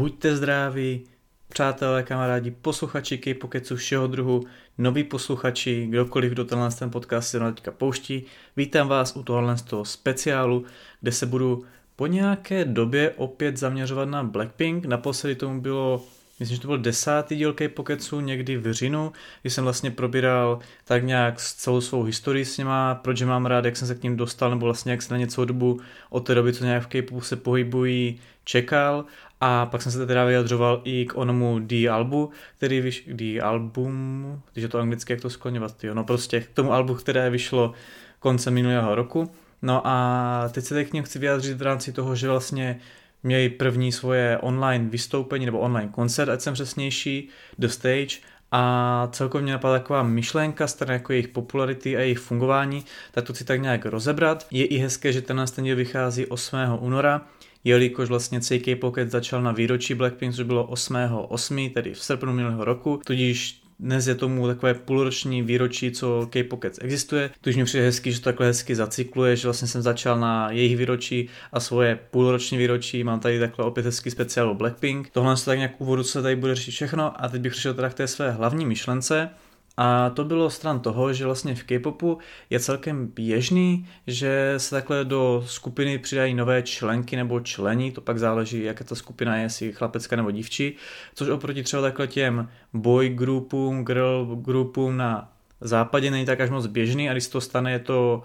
Buďte zdraví, přátelé, kamarádi, posluchači K-Pokecu všeho druhu, noví posluchači, kdokoliv, kdo tenhle ten podcast se teďka pouští. Vítám vás u tohohle z toho speciálu, kde se budu po nějaké době opět zaměřovat na Blackpink. Naposledy tomu bylo myslím, že to byl desátý díl K-Pokecu někdy v říjnu, kdy jsem vlastně probíral tak nějak celou svou historii s nima, proč je mám rád, jak jsem se k ním dostal, nebo vlastně jak se na ně celou dobu od té doby, co nějak v K-popu se pohybují, čekal a pak jsem se teda vyjadřoval i k onomu D albu, který vyš... D album, když je to anglicky, jak to skloněvat, jo, no prostě k tomu albu, které vyšlo koncem minulého roku. No a teď se k ním chci vyjádřit v rámci toho, že vlastně měli první svoje online vystoupení nebo online koncert, ať jsem přesnější, The Stage a celkově mě napadla taková myšlenka strany jako jejich popularity a jejich fungování, tak to chci tak nějak rozebrat. Je i hezké, že ten díl vychází 8. února, jelikož vlastně CK Pocket začal na výročí Blackpink, což bylo 8.8., tedy v srpnu minulého roku, tudíž dnes je tomu takové půlroční výročí, co K-Pockets existuje. Tudíž mi přijde hezky, že to takhle hezky zacykluje, že vlastně jsem začal na jejich výročí a svoje půlroční výročí. Mám tady takhle opět hezký speciál Blackpink. Tohle se tak nějak úvodu se tady bude řešit všechno a teď bych přišel teda k té své hlavní myšlence. A to bylo stran toho, že vlastně v K-popu je celkem běžný, že se takhle do skupiny přidají nové členky nebo člení, to pak záleží, jaká ta skupina je, jestli chlapecká nebo dívčí, což oproti třeba takhle těm boy groupům, girl groupům na západě není tak až moc běžný a když to stane, je to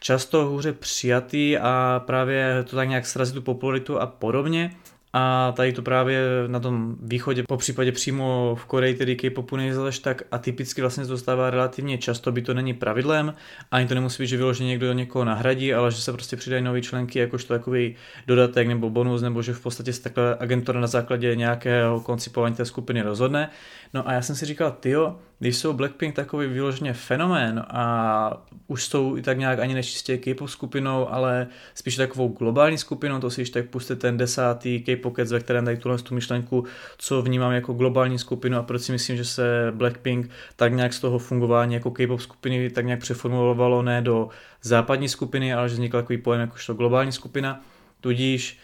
často hůře přijatý a právě to tak nějak srazí tu popularitu a podobně. A tady to právě na tom východě, po případě přímo v Koreji, tedy K-popu nejzaleš tak atypicky vlastně se dostává relativně často, by to není pravidlem, ani to nemusí být, že vyloženě někdo někoho nahradí, ale že se prostě přidají nové členky, jakožto takový dodatek nebo bonus, nebo že v podstatě se takhle agentura na základě nějakého koncipování té skupiny rozhodne. No a já jsem si říkal, tyjo, když jsou Blackpink takový vyloženě fenomén a už jsou i tak nějak ani nečistě K-pop skupinou, ale spíš takovou globální skupinou, to si již tak puste ten desátý K-pop ve kterém dají tuhle tu myšlenku, co vnímám jako globální skupinu a proč si myslím, že se Blackpink tak nějak z toho fungování jako K-pop skupiny tak nějak přeformulovalo ne do západní skupiny, ale že vznikl takový pojem jakožto globální skupina. Tudíž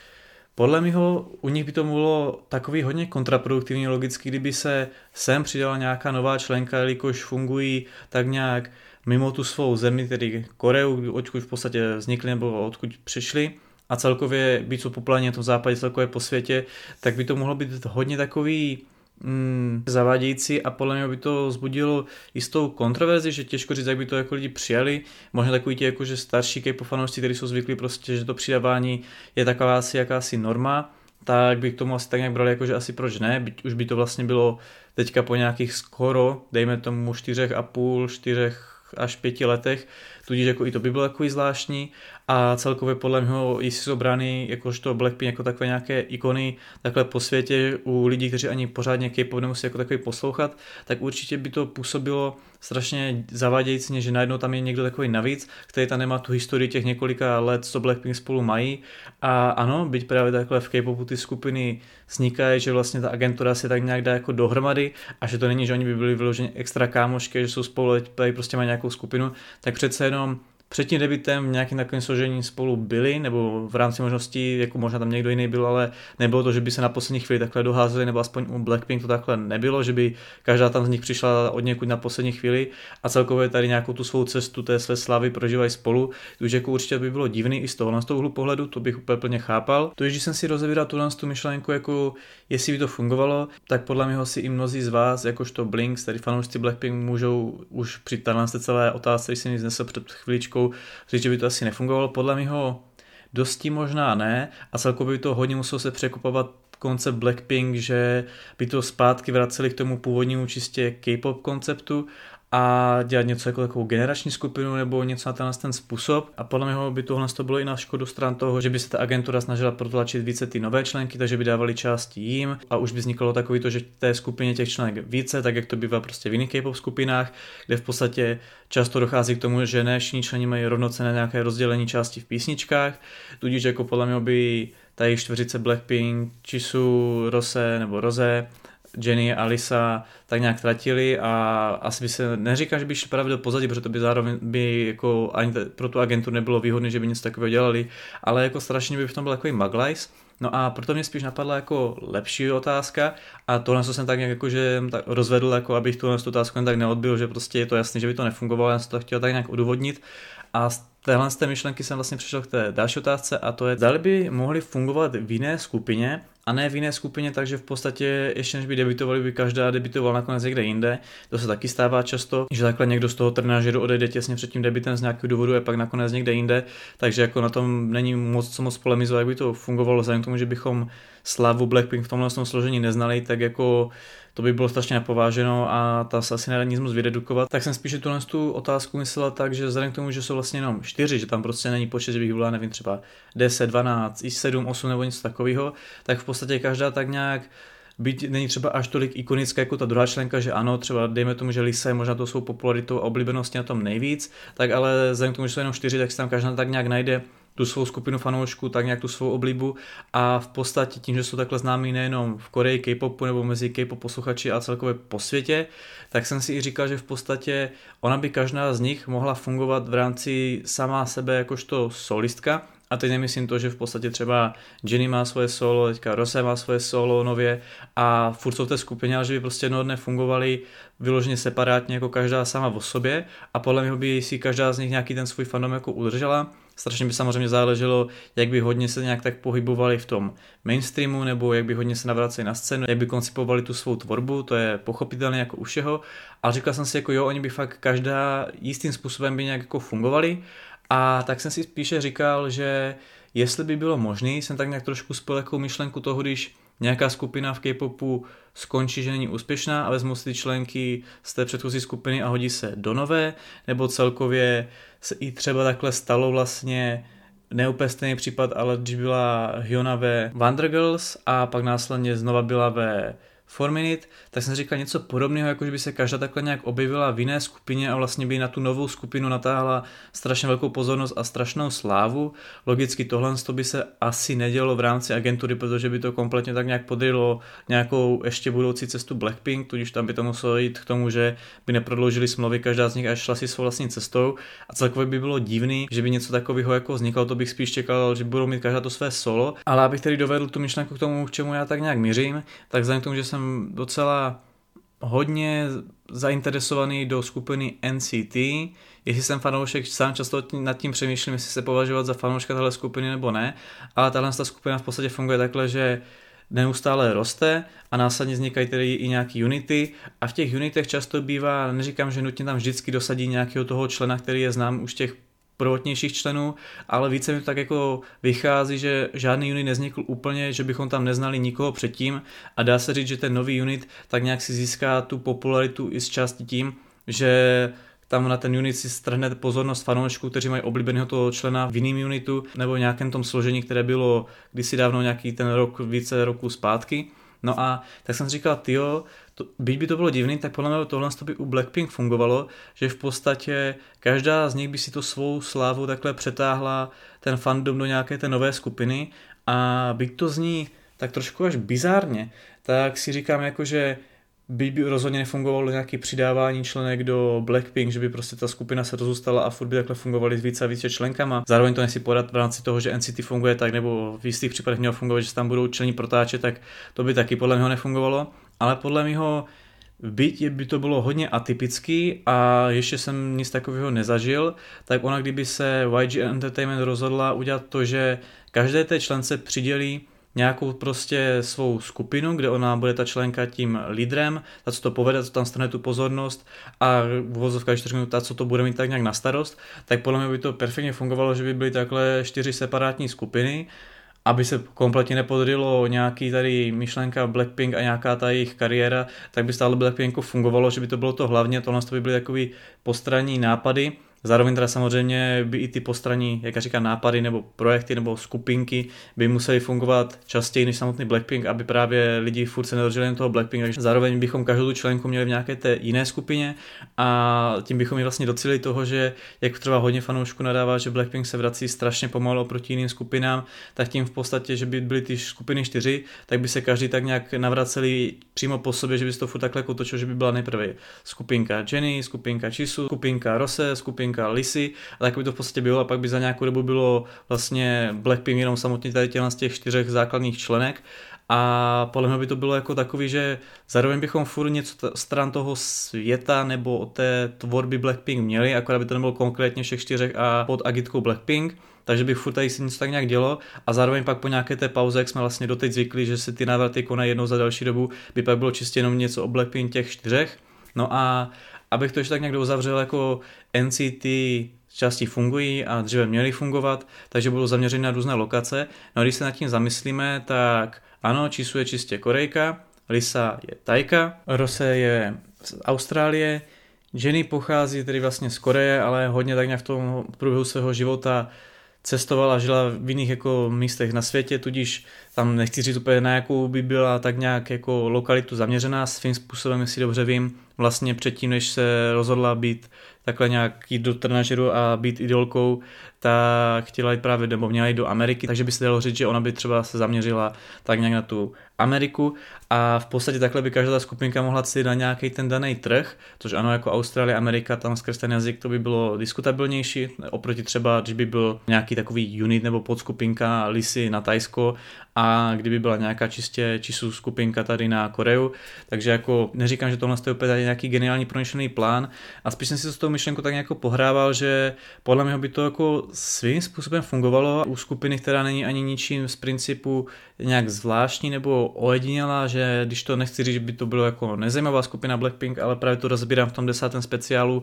podle mého u nich by to bylo takový hodně kontraproduktivní logicky, kdyby se sem přidala nějaká nová členka, jelikož fungují tak nějak mimo tu svou zemi, tedy Koreu, odkud v podstatě vznikly nebo odkud přišli a celkově být co populárně to v západě celkově po světě, tak by to mohlo být hodně takový mm, zavádějící a podle mě by to zbudilo jistou kontroverzi, že těžko říct, jak by to jako lidi přijali. Možná takový ti jako, že starší k fanoušci, kteří jsou zvyklí prostě, že to přidávání je taková asi jakási norma, tak by k tomu asi tak nějak brali, jako že asi proč ne, byť už by to vlastně bylo teďka po nějakých skoro, dejme tomu čtyřech a půl, čtyřech až pěti letech, tudíž jako i to by bylo takový zvláštní a celkově podle mého, jsou brány jakožto Blackpink jako takové nějaké ikony takhle po světě u lidí, kteří ani pořádně K-pop nemusí jako takový poslouchat, tak určitě by to působilo strašně zavádějící, že najednou tam je někdo takový navíc, který tam nemá tu historii těch několika let, co Blackpink spolu mají. A ano, byť právě takhle v K-popu ty skupiny vznikají, že vlastně ta agentura se tak nějak dá jako dohromady a že to není, že oni by byli vyloženě extra kámošky, že jsou spolu, tady prostě mají nějakou skupinu, tak přece jenom před tím debitem v nějakém takovém složení spolu byli, nebo v rámci možností, jako možná tam někdo jiný byl, ale nebylo to, že by se na poslední chvíli takhle doházeli, nebo aspoň u Blackpink to takhle nebylo, že by každá tam z nich přišla od někud na poslední chvíli a celkově tady nějakou tu svou cestu té své slavy prožívají spolu. Takže jako určitě by bylo divný i z toho, z toho úhlu pohledu, to bych úplně plně chápal. To, když jsem si rozebíral tu, tu myšlenku, jako jestli by to fungovalo, tak podle mě si i mnozí z vás, jakožto Blinks, tedy fanoušci Blackpink, můžou už při celé otázce, když jsem ji před chvíličkou, trošku říct, že by to asi nefungovalo. Podle mého dosti možná ne a celkově by to hodně muselo se překopovat koncept Blackpink, že by to zpátky vraceli k tomu původnímu čistě K-pop konceptu a dělat něco jako takovou generační skupinu nebo něco na tenhle ten způsob. A podle mě by tohle to bylo i na škodu stran toho, že by se ta agentura snažila protlačit více ty nové členky, takže by dávali části jim a už by vzniklo takový to, že té skupině těch členek více, tak jak to bývá prostě v jiných K-pop skupinách, kde v podstatě často dochází k tomu, že ne všichni členi mají rovnocené nějaké rozdělení části v písničkách, tudíž jako podle mě by tady čtveřice Blackpink, Chisu, Rose nebo Rose Jenny a Lisa tak nějak tratili a asi by se, neříká, že by šli právě do pozadí, protože to by zároveň by jako ani pro tu agentu nebylo výhodné, že by něco takového dělali, ale jako strašně by v tom byl takový maglajs. No a proto mě spíš napadla jako lepší otázka a to, na co jsem tak nějak jako, že tak rozvedl, jako abych tu otázku jen tak neodbil, že prostě je to jasné, že by to nefungovalo, já jsem to chtěl tak nějak odůvodnit a z téhle z té myšlenky jsem vlastně přišel k té další otázce a to je, zda by mohli fungovat v jiné skupině a ne v jiné skupině, takže v podstatě ještě než by debitovali, by každá debitovala nakonec někde jinde. To se taky stává často, že takhle někdo z toho trenážeru odejde těsně před tím debitem z nějakého důvodu a pak nakonec někde jinde, takže jako na tom není moc co moc polemizovat, jak by to fungovalo, vzhledem k tomu, že bychom slavu Blackpink v tomhle složení neznali, tak jako to by bylo strašně nepováženo a ta se asi nedá nic moc vydedukovat. Tak jsem spíše tuhle tu otázku myslela tak, že vzhledem k tomu, že jsou vlastně jenom čtyři, že tam prostě není počet, že bych byla, nevím, třeba 10, 12, i 7, 8 nebo něco takového, tak v podstatě každá tak nějak byť není třeba až tolik ikonická jako ta druhá členka, že ano, třeba dejme tomu, že Lisa je možná to svou popularitou a oblíbeností na tom nejvíc, tak ale vzhledem k tomu, že jsou jenom čtyři, tak si tam každá tak nějak najde tu svou skupinu fanoušků, tak nějak tu svou oblibu a v podstatě tím, že jsou takhle známí nejenom v Koreji K-popu nebo mezi K-pop posluchači a celkově po světě, tak jsem si i říkal, že v podstatě ona by každá z nich mohla fungovat v rámci sama sebe jakožto solistka, a teď nemyslím to, že v podstatě třeba Jenny má svoje solo, teďka Rose má svoje solo nově a furt jsou v té skupině, ale že by prostě jednoho dne vyloženě separátně jako každá sama o sobě. A podle mě by si každá z nich nějaký ten svůj fandom jako udržela Strašně by samozřejmě záleželo, jak by hodně se nějak tak pohybovali v tom mainstreamu, nebo jak by hodně se navraceli na scénu, jak by koncipovali tu svou tvorbu, to je pochopitelné jako u všeho. Ale říkal jsem si jako jo, oni by fakt každá jistým způsobem by nějak jako fungovali. A tak jsem si spíše říkal, že jestli by bylo možné, jsem tak nějak trošku spojil jako myšlenku toho, když nějaká skupina v K-popu skončí, že není úspěšná a vezmu si ty členky z té předchozí skupiny a hodí se do nové, nebo celkově se i třeba takhle stalo vlastně neúplně stejný případ, ale když byla Hyuna ve Wonder Girls a pak následně znova byla ve 4 Minute, tak jsem říkal něco podobného, jako že by se každá takhle nějak objevila v jiné skupině a vlastně by na tu novou skupinu natáhla strašně velkou pozornost a strašnou slávu. Logicky tohle by se asi nedělo v rámci agentury, protože by to kompletně tak nějak podrylo nějakou ještě budoucí cestu Blackpink, tudíž tam by to muselo jít k tomu, že by neprodloužili smlouvy každá z nich a šla si svou vlastní cestou a celkově by bylo divný, že by něco takového jako vzniklo, to bych spíš čekal, že budou mít každá to své solo, ale abych tedy dovedl tu myšlenku k tomu, k čemu já tak nějak mířím, tak vzhledem k tomu, že jsem jsem docela hodně zainteresovaný do skupiny NCT. Jestli jsem fanoušek, sám často nad tím přemýšlím, jestli se považovat za fanouška téhle skupiny nebo ne, ale tahle ta skupina v podstatě funguje takhle, že neustále roste a následně vznikají tedy i nějaký unity a v těch unitech často bývá, neříkám, že nutně tam vždycky dosadí nějakého toho člena, který je znám už těch prvotnějších členů, ale více mi tak jako vychází, že žádný unit neznikl úplně, že bychom tam neznali nikoho předtím a dá se říct, že ten nový unit tak nějak si získá tu popularitu i z části tím, že tam na ten unit si strhne pozornost fanoušků, kteří mají oblíbeného toho člena v jiném unitu nebo nějakém tom složení, které bylo kdysi dávno nějaký ten rok, více roku zpátky. No a tak jsem říkal, tyjo, to, byť by to bylo divný, tak podle mě tohle by u Blackpink fungovalo, že v podstatě každá z nich by si to svou slávu takhle přetáhla ten fandom do nějaké té nové skupiny a byť to zní tak trošku až bizárně, tak si říkám jako, že by, by rozhodně nefungovalo nějaké přidávání členek do Blackpink, že by prostě ta skupina se rozůstala a furt by takhle fungovaly s více a více členkama. Zároveň to nesi podat v rámci toho, že NCT funguje tak, nebo v jistých případech mělo fungovat, že tam budou člení protáčet, tak to by taky podle mě nefungovalo ale podle mého byť by to bylo hodně atypický a ještě jsem nic takového nezažil, tak ona kdyby se YG Entertainment rozhodla udělat to, že každé té člence přidělí nějakou prostě svou skupinu, kde ona bude ta členka tím lídrem, ta, co to povede, co tam stane tu pozornost a v vozovkách čtyři ta, co to bude mít tak nějak na starost, tak podle mě by to perfektně fungovalo, že by byly takhle čtyři separátní skupiny aby se kompletně nepodrylo nějaký tady myšlenka Blackpink a nějaká ta jejich kariéra, tak by stále Blackpinku fungovalo, že by to bylo to hlavně, tohle by byly takový postranní nápady Zároveň teda samozřejmě by i ty postraní, jak já říkám, nápady nebo projekty nebo skupinky by musely fungovat častěji než samotný Blackpink, aby právě lidi furt se nedrželi jen toho Blackpink, takže zároveň bychom každou tu členku měli v nějaké té jiné skupině a tím bychom i vlastně docílili toho, že jak třeba hodně fanoušků nadává, že Blackpink se vrací strašně pomalu oproti jiným skupinám, tak tím v podstatě, že by byly ty skupiny čtyři, tak by se každý tak nějak navraceli přímo po sobě, že by se to furt takhle jako točilo, že by byla nejprve skupinka Jenny, skupinka Chisu, skupinka Rose, skupinka Lissy a tak by to v podstatě bylo a pak by za nějakou dobu bylo vlastně Blackpink jenom samotně tady z těch čtyřech základních členek a podle mě by to bylo jako takový, že zároveň bychom furt něco stran toho světa nebo o té tvorby Blackpink měli, akorát by to nebylo konkrétně všech čtyřech a pod agitkou Blackpink, takže by furt tady si něco tak nějak dělo a zároveň pak po nějaké té pauze, jak jsme vlastně doteď zvykli, že se ty návraty konají jednou za další dobu, by pak bylo čistě jenom něco o Blackpink těch čtyřech. No a abych to ještě tak nějak uzavřel, jako NCT části fungují a dříve měly fungovat, takže budou zaměřeny na různé lokace. No a když se nad tím zamyslíme, tak ano, Chisu je čistě Korejka, Lisa je Tajka, Rose je z Austrálie, Jenny pochází tedy vlastně z Koreje, ale hodně tak nějak v tom průběhu svého života cestovala, žila v jiných jako místech na světě, tudíž tam nechci říct úplně na jakou by byla tak nějak jako lokalitu zaměřená svým způsobem, jestli dobře vím, vlastně předtím, než se rozhodla být takhle nějak jít do trenažeru a být idolkou, tak chtěla jít právě, nebo měla jít do Ameriky, takže by se dalo říct, že ona by třeba se zaměřila tak nějak na tu Ameriku. A v podstatě takhle by každá skupinka mohla cílit na nějaký ten daný trh, což ano, jako Austrálie, Amerika, tam skrz ten jazyk to by bylo diskutabilnější, oproti třeba, když by byl nějaký takový unit nebo podskupinka Lisy na Tajsko a kdyby byla nějaká čistě čisu skupinka tady na Koreu, takže jako neříkám, že tohle je opět nějaký geniální pronešený plán a spíš jsem si to s tou myšlenkou tak nějak pohrával, že podle mě by to jako svým způsobem fungovalo u skupiny, která není ani ničím z principu nějak zvláštní nebo ojedinělá, že když to nechci říct, že by to bylo jako nezajímavá skupina Blackpink, ale právě to rozbírám v tom desátém speciálu,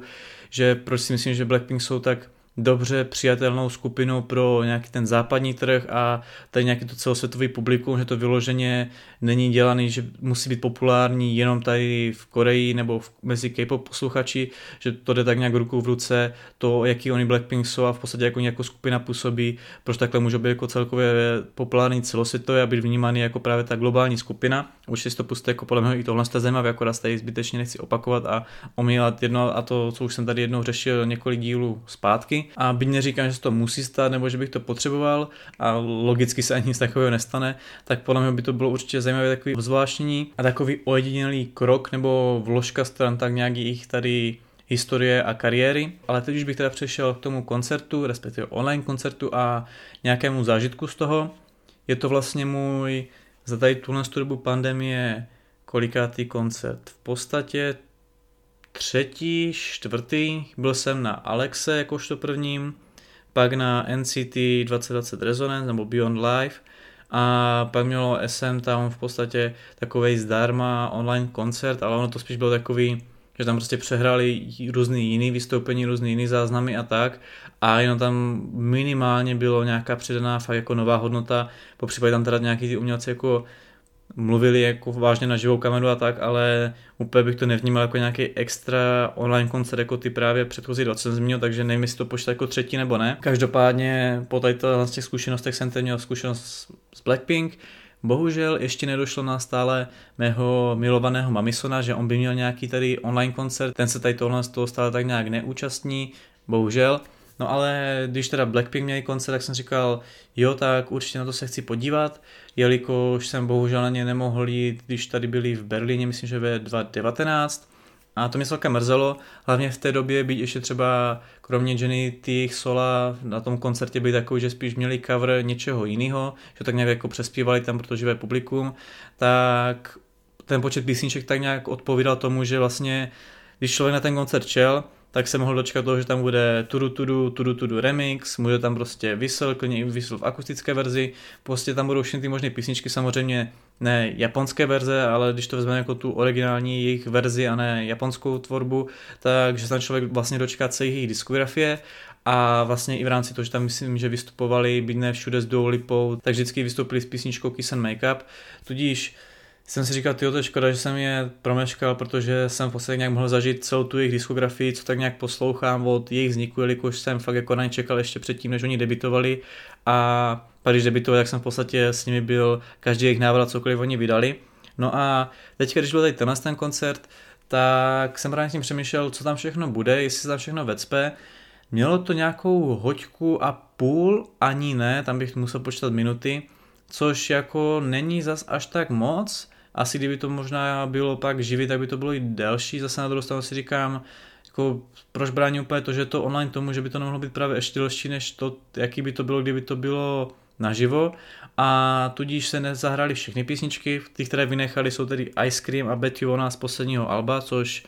že proč si myslím, že Blackpink jsou tak dobře přijatelnou skupinou pro nějaký ten západní trh a tady nějaký to celosvětový publikum, že to vyloženě není dělaný, že musí být populární jenom tady v Koreji nebo v, mezi K-pop posluchači, že to jde tak nějak ruku v ruce, to, jaký oni Blackpink jsou a v podstatě jako nějakou skupina působí, proč takhle můžou být jako celkově populární celosvětově a být vnímaný jako právě ta globální skupina. Určitě si to pustíte jako podle mě i tohle jste zajímavé, akorát tady zbytečně nechci opakovat a omílat jedno a to, co už jsem tady jednou řešil několik dílů zpátky. A byť neříkám, že se to musí stát nebo že bych to potřeboval a logicky se ani nic takového nestane, tak podle mě by to bylo určitě zajímavé takový zvláštní a takový ojedinělý krok nebo vložka stran tak nějak jich tady historie a kariéry, ale teď už bych teda přešel k tomu koncertu, respektive online koncertu a nějakému zážitku z toho. Je to vlastně můj za tady tuhle dobu pandemie kolikátý koncert. V podstatě třetí, čtvrtý, byl jsem na Alexe jakožto prvním, pak na NCT 2020 Resonance nebo Beyond Live a pak mělo SM tam v podstatě takovej zdarma online koncert, ale ono to spíš bylo takový, že tam prostě přehrali různý jiný vystoupení, různý jiný záznamy a tak a jenom tam minimálně bylo nějaká přidaná fakt jako nová hodnota, po případě tam teda nějaký ty umělci jako mluvili jako vážně na živou kameru a tak, ale úplně bych to nevnímal jako nějaký extra online koncert jako ty právě předchozí dva, jsem zmínil, takže nevím, jestli to počítá jako třetí nebo ne. Každopádně po tady z těch zkušenostech jsem teď měl zkušenost s Blackpink, Bohužel ještě nedošlo na stále mého milovaného Mamisona, že on by měl nějaký tady online koncert, ten se tady tohle z toho stále tak nějak neúčastní, bohužel. No ale když teda Blackpink měli koncert, tak jsem říkal, jo, tak určitě na to se chci podívat, jelikož jsem bohužel na ně nemohl jít, když tady byli v Berlíně, myslím, že ve 2019. A to mě celkem mrzelo, hlavně v té době být ještě třeba kromě Jenny jejich sola na tom koncertě byly takový, že spíš měli cover něčeho jiného, že tak nějak jako přespívali tam pro to živé publikum, tak ten počet písniček tak nějak odpovídal tomu, že vlastně když člověk na ten koncert čel, tak se mohl dočkat toho, že tam bude Tudu Tudu, Tudu Tudu remix, může tam prostě vysel, klidně i vysel v akustické verzi, prostě tam budou všechny ty možné písničky, samozřejmě ne japonské verze, ale když to vezmeme jako tu originální jejich verzi a ne japonskou tvorbu, takže tam člověk vlastně dočká celé jejich diskografie a vlastně i v rámci toho, že tam myslím, že vystupovali, byť ne všude s Duo Lipou, tak vždycky vystoupili s písničkou Kiss and Makeup, tudíž jsem si říkal, tyjo, to je škoda, že jsem je promeškal, protože jsem v podstatě nějak mohl zažít celou tu jejich diskografii, co tak nějak poslouchám od jejich vzniku, jelikož jsem fakt jako na ně čekal ještě předtím, než oni debitovali a pak když debitovali, tak jsem v podstatě s nimi byl každý jejich návrat, cokoliv oni vydali. No a teď, když byl tady tenhle ten koncert, tak jsem právě s tím přemýšlel, co tam všechno bude, jestli se tam všechno vecpe. Mělo to nějakou hoďku a půl, ani ne, tam bych musel počítat minuty, což jako není zas až tak moc, asi kdyby to možná bylo pak živý, tak by to bylo i delší, zase na druhou stranu si říkám, jako proč brání úplně to, že to online tomu, že by to nemohlo být právě ještě delší, než to, jaký by to bylo, kdyby to bylo naživo. A tudíž se nezahrali všechny písničky, ty, které vynechali, jsou tedy Ice Cream a Betty Ona z posledního alba, což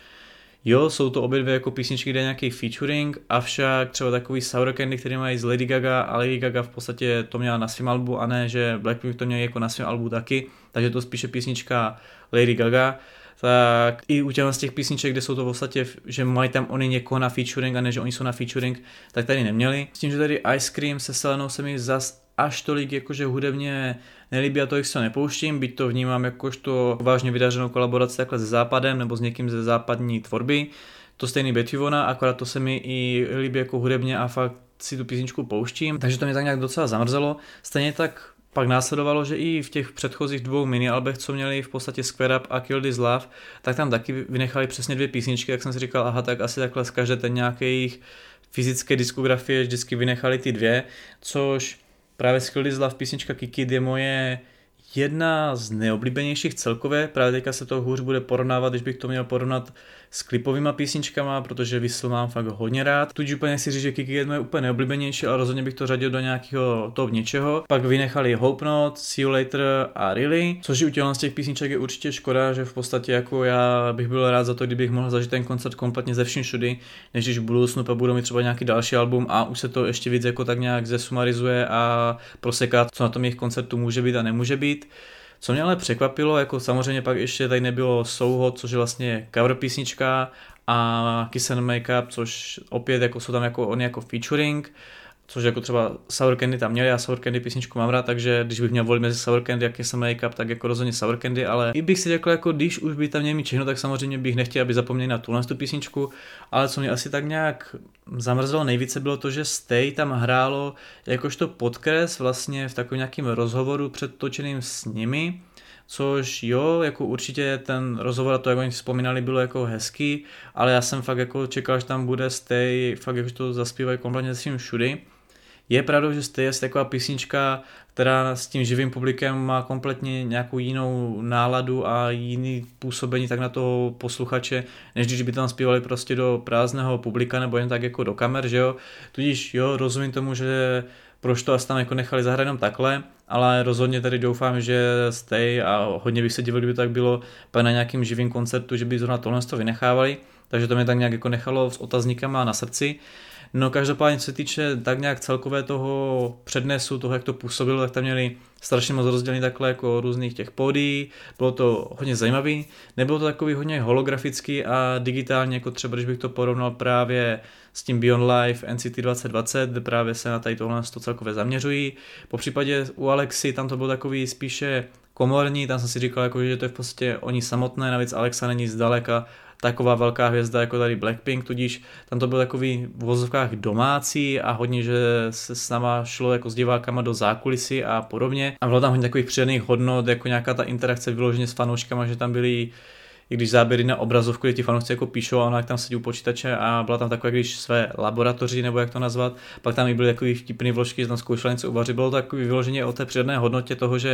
Jo, jsou to obě dvě jako písničky, kde je nějaký featuring, avšak třeba takový Sour Candy, který mají z Lady Gaga a Lady Gaga v podstatě to měla na svém albu a ne, že Blackpink to měl jako na svém albu taky, takže to spíše písnička Lady Gaga tak i u těch z těch písniček, kde jsou to v podstatě, že mají tam oni někoho na featuring a ne, že oni jsou na featuring, tak tady neměli. S tím, že tady Ice Cream se Selenou se mi zas až tolik jakože hudebně nelíbí a to se nepouštím, byť to vnímám jakožto vážně vydařenou kolaboraci takhle se západem nebo s někým ze západní tvorby. To stejný Betivona, akorát to se mi i líbí jako hudebně a fakt si tu písničku pouštím, takže to mě tak nějak docela zamrzelo. Stejně tak pak následovalo, že i v těch předchozích dvou mini albech, co měli v podstatě Square Up a Kill This Love, tak tam taky vynechali přesně dvě písničky, jak jsem si říkal, aha, tak asi takhle z každé ten nějaké jejich fyzické diskografie vždycky vynechali ty dvě, což právě This Love písnička Kiki je moje jedna z neoblíbenějších celkově, právě teďka se to hůř bude porovnávat, když bych to měl porovnat s klipovými písničkama, protože Whistle mám fakt hodně rád. Tudíž úplně nechci říct, že Kiki je moje úplně neoblíbenější, ale rozhodně bych to řadil do nějakého top něčeho. Pak vynechali Hope Not, See You Later a Really, což u z těch písniček je určitě škoda, že v podstatě jako já bych byl rád za to, kdybych mohl zažít ten koncert kompletně ze vším všudy, než když v budoucnu pak budou mít třeba nějaký další album a už se to ještě víc jako tak nějak zesumarizuje a proseká, co na tom jejich koncertu může být a nemůže být. Co mě ale překvapilo, jako samozřejmě pak ještě tady nebylo Souho, což je vlastně cover písnička a Kiss and Makeup, což opět jako jsou tam jako oni jako featuring což jako třeba Sour Candy tam měl, já Sour Candy písničku mám rád, takže když bych měl volit mezi Sour Candy a Kiss Make-up, tak jako rozhodně Sour Candy, ale i bych si řekl, jako když už by tam měl mít všechno, tak samozřejmě bych nechtěl, aby zapomněli na tuhle tu písničku, ale co mě asi tak nějak zamrzelo nejvíce bylo to, že Stay tam hrálo jakožto podkres vlastně v takovém nějakém rozhovoru předtočeným s nimi, což jo, jako určitě ten rozhovor a to, jak oni vzpomínali, bylo jako hezký, ale já jsem fakt jako čekal, že tam bude Stay, fakt jako to zaspívají kompletně se svým všudy. Je pravdou, že Stay je taková písnička, která s tím živým publikem má kompletně nějakou jinou náladu a jiný působení tak na toho posluchače, než když by tam zpívali prostě do prázdného publika nebo jen tak jako do kamer, že jo. Tudíž jo, rozumím tomu, že proč to asi tam jako nechali zahrát jenom takhle, ale rozhodně tady doufám, že stay a hodně bych se divil, kdyby tak bylo na nějakým živým koncertu, že by zrovna tohle to vynechávali, takže to mě tak nějak jako nechalo s otazníkama na srdci. No každopádně, co se týče tak nějak celkové toho přednesu, toho, jak to působilo, tak tam měli strašně moc rozdělený takhle jako různých těch pódií, bylo to hodně zajímavý, nebylo to takový hodně holografický a digitálně, jako třeba když bych to porovnal právě s tím Beyond Life NCT 2020, kde právě se na tady tohle to celkově zaměřují. Po případě u Alexy tam to bylo takový spíše komorní, tam jsem si říkal, jako, že to je v podstatě oni samotné, navíc Alexa není zdaleka taková velká hvězda jako tady Blackpink, tudíž tam to byl takový v vozovkách domácí a hodně, že se s náma šlo jako s divákama do zákulisí a podobně. A bylo tam hodně takových přidaných hodnot, jako nějaká ta interakce vyloženě s fanouškama, že tam byli i když záběry na obrazovku, kde ti fanoušci jako píšou a ona jak tam sedí u počítače a byla tam takové, když své laboratoři, nebo jak to nazvat, pak tam i byly takový vtipný vložky, že tam zkoušeli něco uvařit. Bylo to takový vyloženě o té přidané hodnotě toho, že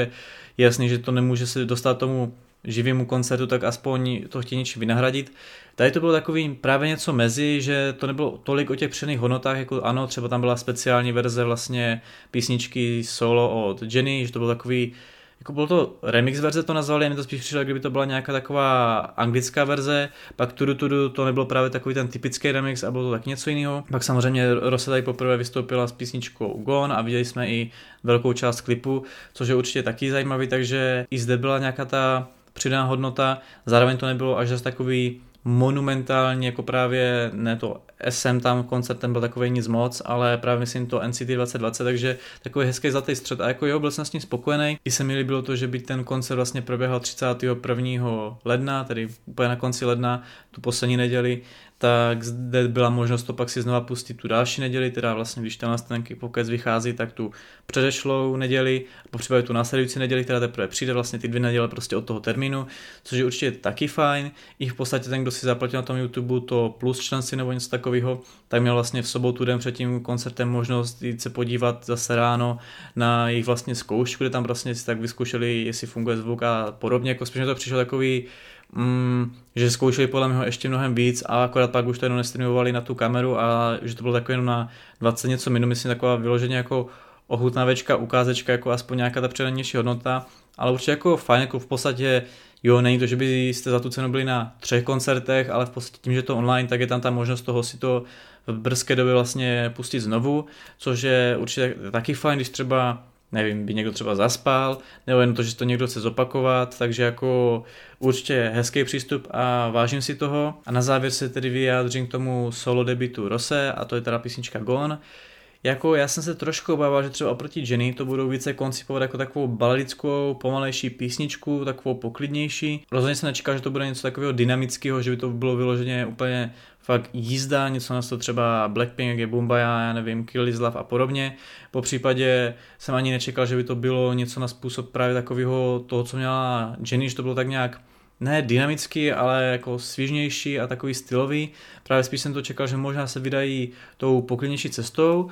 je jasný, že to nemůže se dostat tomu živému koncertu, tak aspoň to chtějí něčím vynahradit. Tady to bylo takový právě něco mezi, že to nebylo tolik o těch přených hodnotách, jako ano, třeba tam byla speciální verze vlastně písničky solo od Jenny, že to byl takový jako bylo to remix verze to nazvali, mi to spíš přišlo, kdyby to byla nějaká taková anglická verze, pak Tudu Tudu to nebylo právě takový ten typický remix a bylo to tak něco jiného. Pak samozřejmě Rose tady poprvé vystoupila s písničkou Gone a viděli jsme i velkou část klipu, což je určitě taky zajímavý, takže i zde byla nějaká ta přidaná hodnota, zároveň to nebylo až zase takový monumentální, jako právě ne to SM tam koncertem byl takový nic moc, ale právě myslím to NCT 2020, takže takový hezký zlatý střed a jako jo, byl jsem s ním spokojený. I se mi líbilo to, že by ten koncert vlastně proběhl 31. ledna, tedy úplně na konci ledna, tu poslední neděli, tak zde byla možnost to pak si znova pustit tu další neděli, teda vlastně když ten ten pokec vychází, tak tu předešlou neděli, po případě tu následující neděli, která teprve přijde, vlastně ty dvě neděle prostě od toho termínu, což je určitě taky fajn. I v podstatě ten, kdo si zaplatil na tom YouTube to plus členství nebo něco takového, tak měl vlastně v sobotu den před tím koncertem možnost jít se podívat zase ráno na jejich vlastně zkoušku, kde tam vlastně si tak vyzkoušeli, jestli funguje zvuk a podobně, jako spíš to přišlo takový mm, že zkoušeli podle mě ještě mnohem víc a akorát pak už to jenom nestreamovali na tu kameru a že to bylo takové jenom na 20 něco minut, myslím taková vyloženě jako ochutnávečka, ukázečka, jako aspoň nějaká ta předanější hodnota, ale určitě jako fajn, jako v podstatě jo, není to, že byste za tu cenu byli na třech koncertech, ale v podstatě tím, že to online, tak je tam ta možnost toho si to v brzké době vlastně pustit znovu, což je určitě taky fajn, když třeba nevím, by někdo třeba zaspal, nebo jen to, že to někdo chce zopakovat, takže jako určitě hezký přístup a vážím si toho. A na závěr se tedy vyjádřím k tomu solo debitu Rose a to je teda písnička Gone. Jako já jsem se trošku obával, že třeba oproti Jenny to budou více koncipovat jako takovou baladickou, pomalejší písničku, takovou poklidnější. Rozhodně jsem nečekal, že to bude něco takového dynamického, že by to bylo vyloženě úplně fakt jízda, něco na to třeba Blackpink, je Bumbaya, já nevím, Kill Is Love a podobně. Po případě jsem ani nečekal, že by to bylo něco na způsob právě takového toho, co měla Jenny, že to bylo tak nějak ne dynamický, ale jako svížnější a takový stylový. Právě spíš jsem to čekal, že možná se vydají tou poklidnější cestou.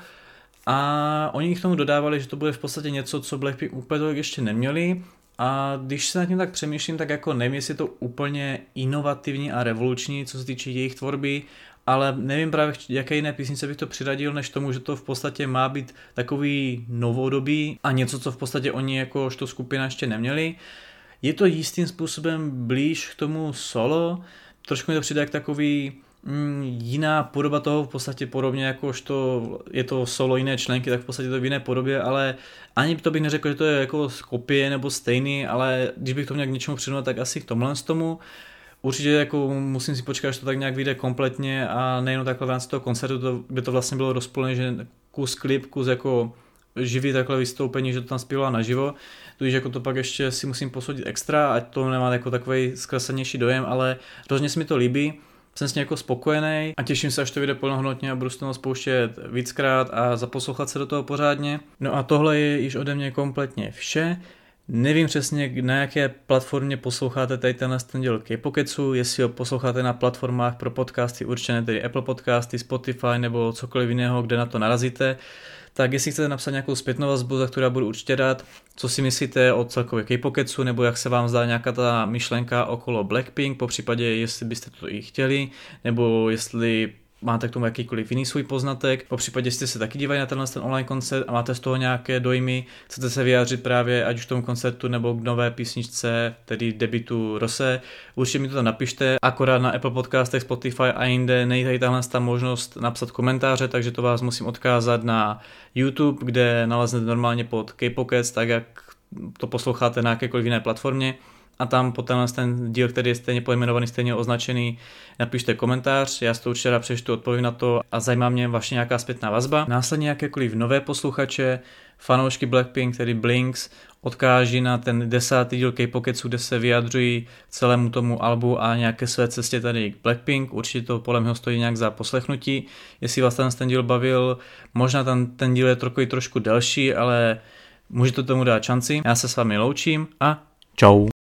A oni k tomu dodávali, že to bude v podstatě něco, co Blackpink úplně ještě neměli. A když se nad tím tak přemýšlím, tak jako nevím, jestli je to úplně inovativní a revoluční, co se týče jejich tvorby, ale nevím právě, jaké jiné písnice bych to přiradil, než tomu, že to v podstatě má být takový novodobý a něco, co v podstatě oni jako to skupina ještě neměli. Je to jistým způsobem blíž k tomu solo, trošku mi to přijde jak takový jiná podoba toho v podstatě podobně jako to je to solo jiné členky, tak v podstatě to v jiné podobě, ale ani to bych neřekl, že to je jako kopie nebo stejný, ale když bych to měl k něčemu přirovnat, tak asi k tomhle z tomu. Určitě jako musím si počkat, že to tak nějak vyjde kompletně a nejenom takhle v rámci toho koncertu, to, by to vlastně bylo rozpolné, že kus klip, kus jako živý takhle vystoupení, že to tam zpívala naživo, tudíž jako to pak ještě si musím posoudit extra, ať to nemá jako takový zkreslenější dojem, ale hrozně se mi to líbí jsem s ní jako spokojený a těším se, až to vyjde plnohodnotně a budu s toho spouštět víckrát a zaposlouchat se do toho pořádně. No a tohle je již ode mě kompletně vše. Nevím přesně, na jaké platformě posloucháte tady tenhle ten díl K-Pocketsu, jestli ho posloucháte na platformách pro podcasty určené, tedy Apple Podcasty, Spotify nebo cokoliv jiného, kde na to narazíte tak jestli chcete napsat nějakou zpětnou vazbu, za kterou budu určitě rád, co si myslíte o celkově K-Pocketsu, nebo jak se vám zdá nějaká ta myšlenka okolo Blackpink, po případě jestli byste to i chtěli, nebo jestli máte k tomu jakýkoliv jiný svůj poznatek, po případě jste se taky dívali na tenhle ten online koncert a máte z toho nějaké dojmy, chcete se vyjádřit právě ať už k tomu koncertu nebo k nové písničce, tedy debitu Rose, určitě mi to tam napište, akorát na Apple Podcastech, Spotify a jinde nejde tady tahle ta možnost napsat komentáře, takže to vás musím odkázat na YouTube, kde naleznete normálně pod K-Pockets, tak jak to posloucháte na jakékoliv jiné platformě a tam po tenhle ten díl, který je stejně pojmenovaný, stejně označený, napište komentář, já to určitě přečtu, odpovím na to a zajímá mě vaše nějaká zpětná vazba. Následně jakékoliv nové posluchače, fanoušky Blackpink, tedy Blinks, odkáží na ten desátý díl K-Pocketsu, kde se vyjadřují celému tomu albu a nějaké své cestě tady k Blackpink. Určitě to podle mě stojí nějak za poslechnutí. Jestli vás ten, ten díl bavil, možná ten, ten díl je trochu, trošku delší, ale můžete tomu dát šanci. Já se s vámi loučím a čau.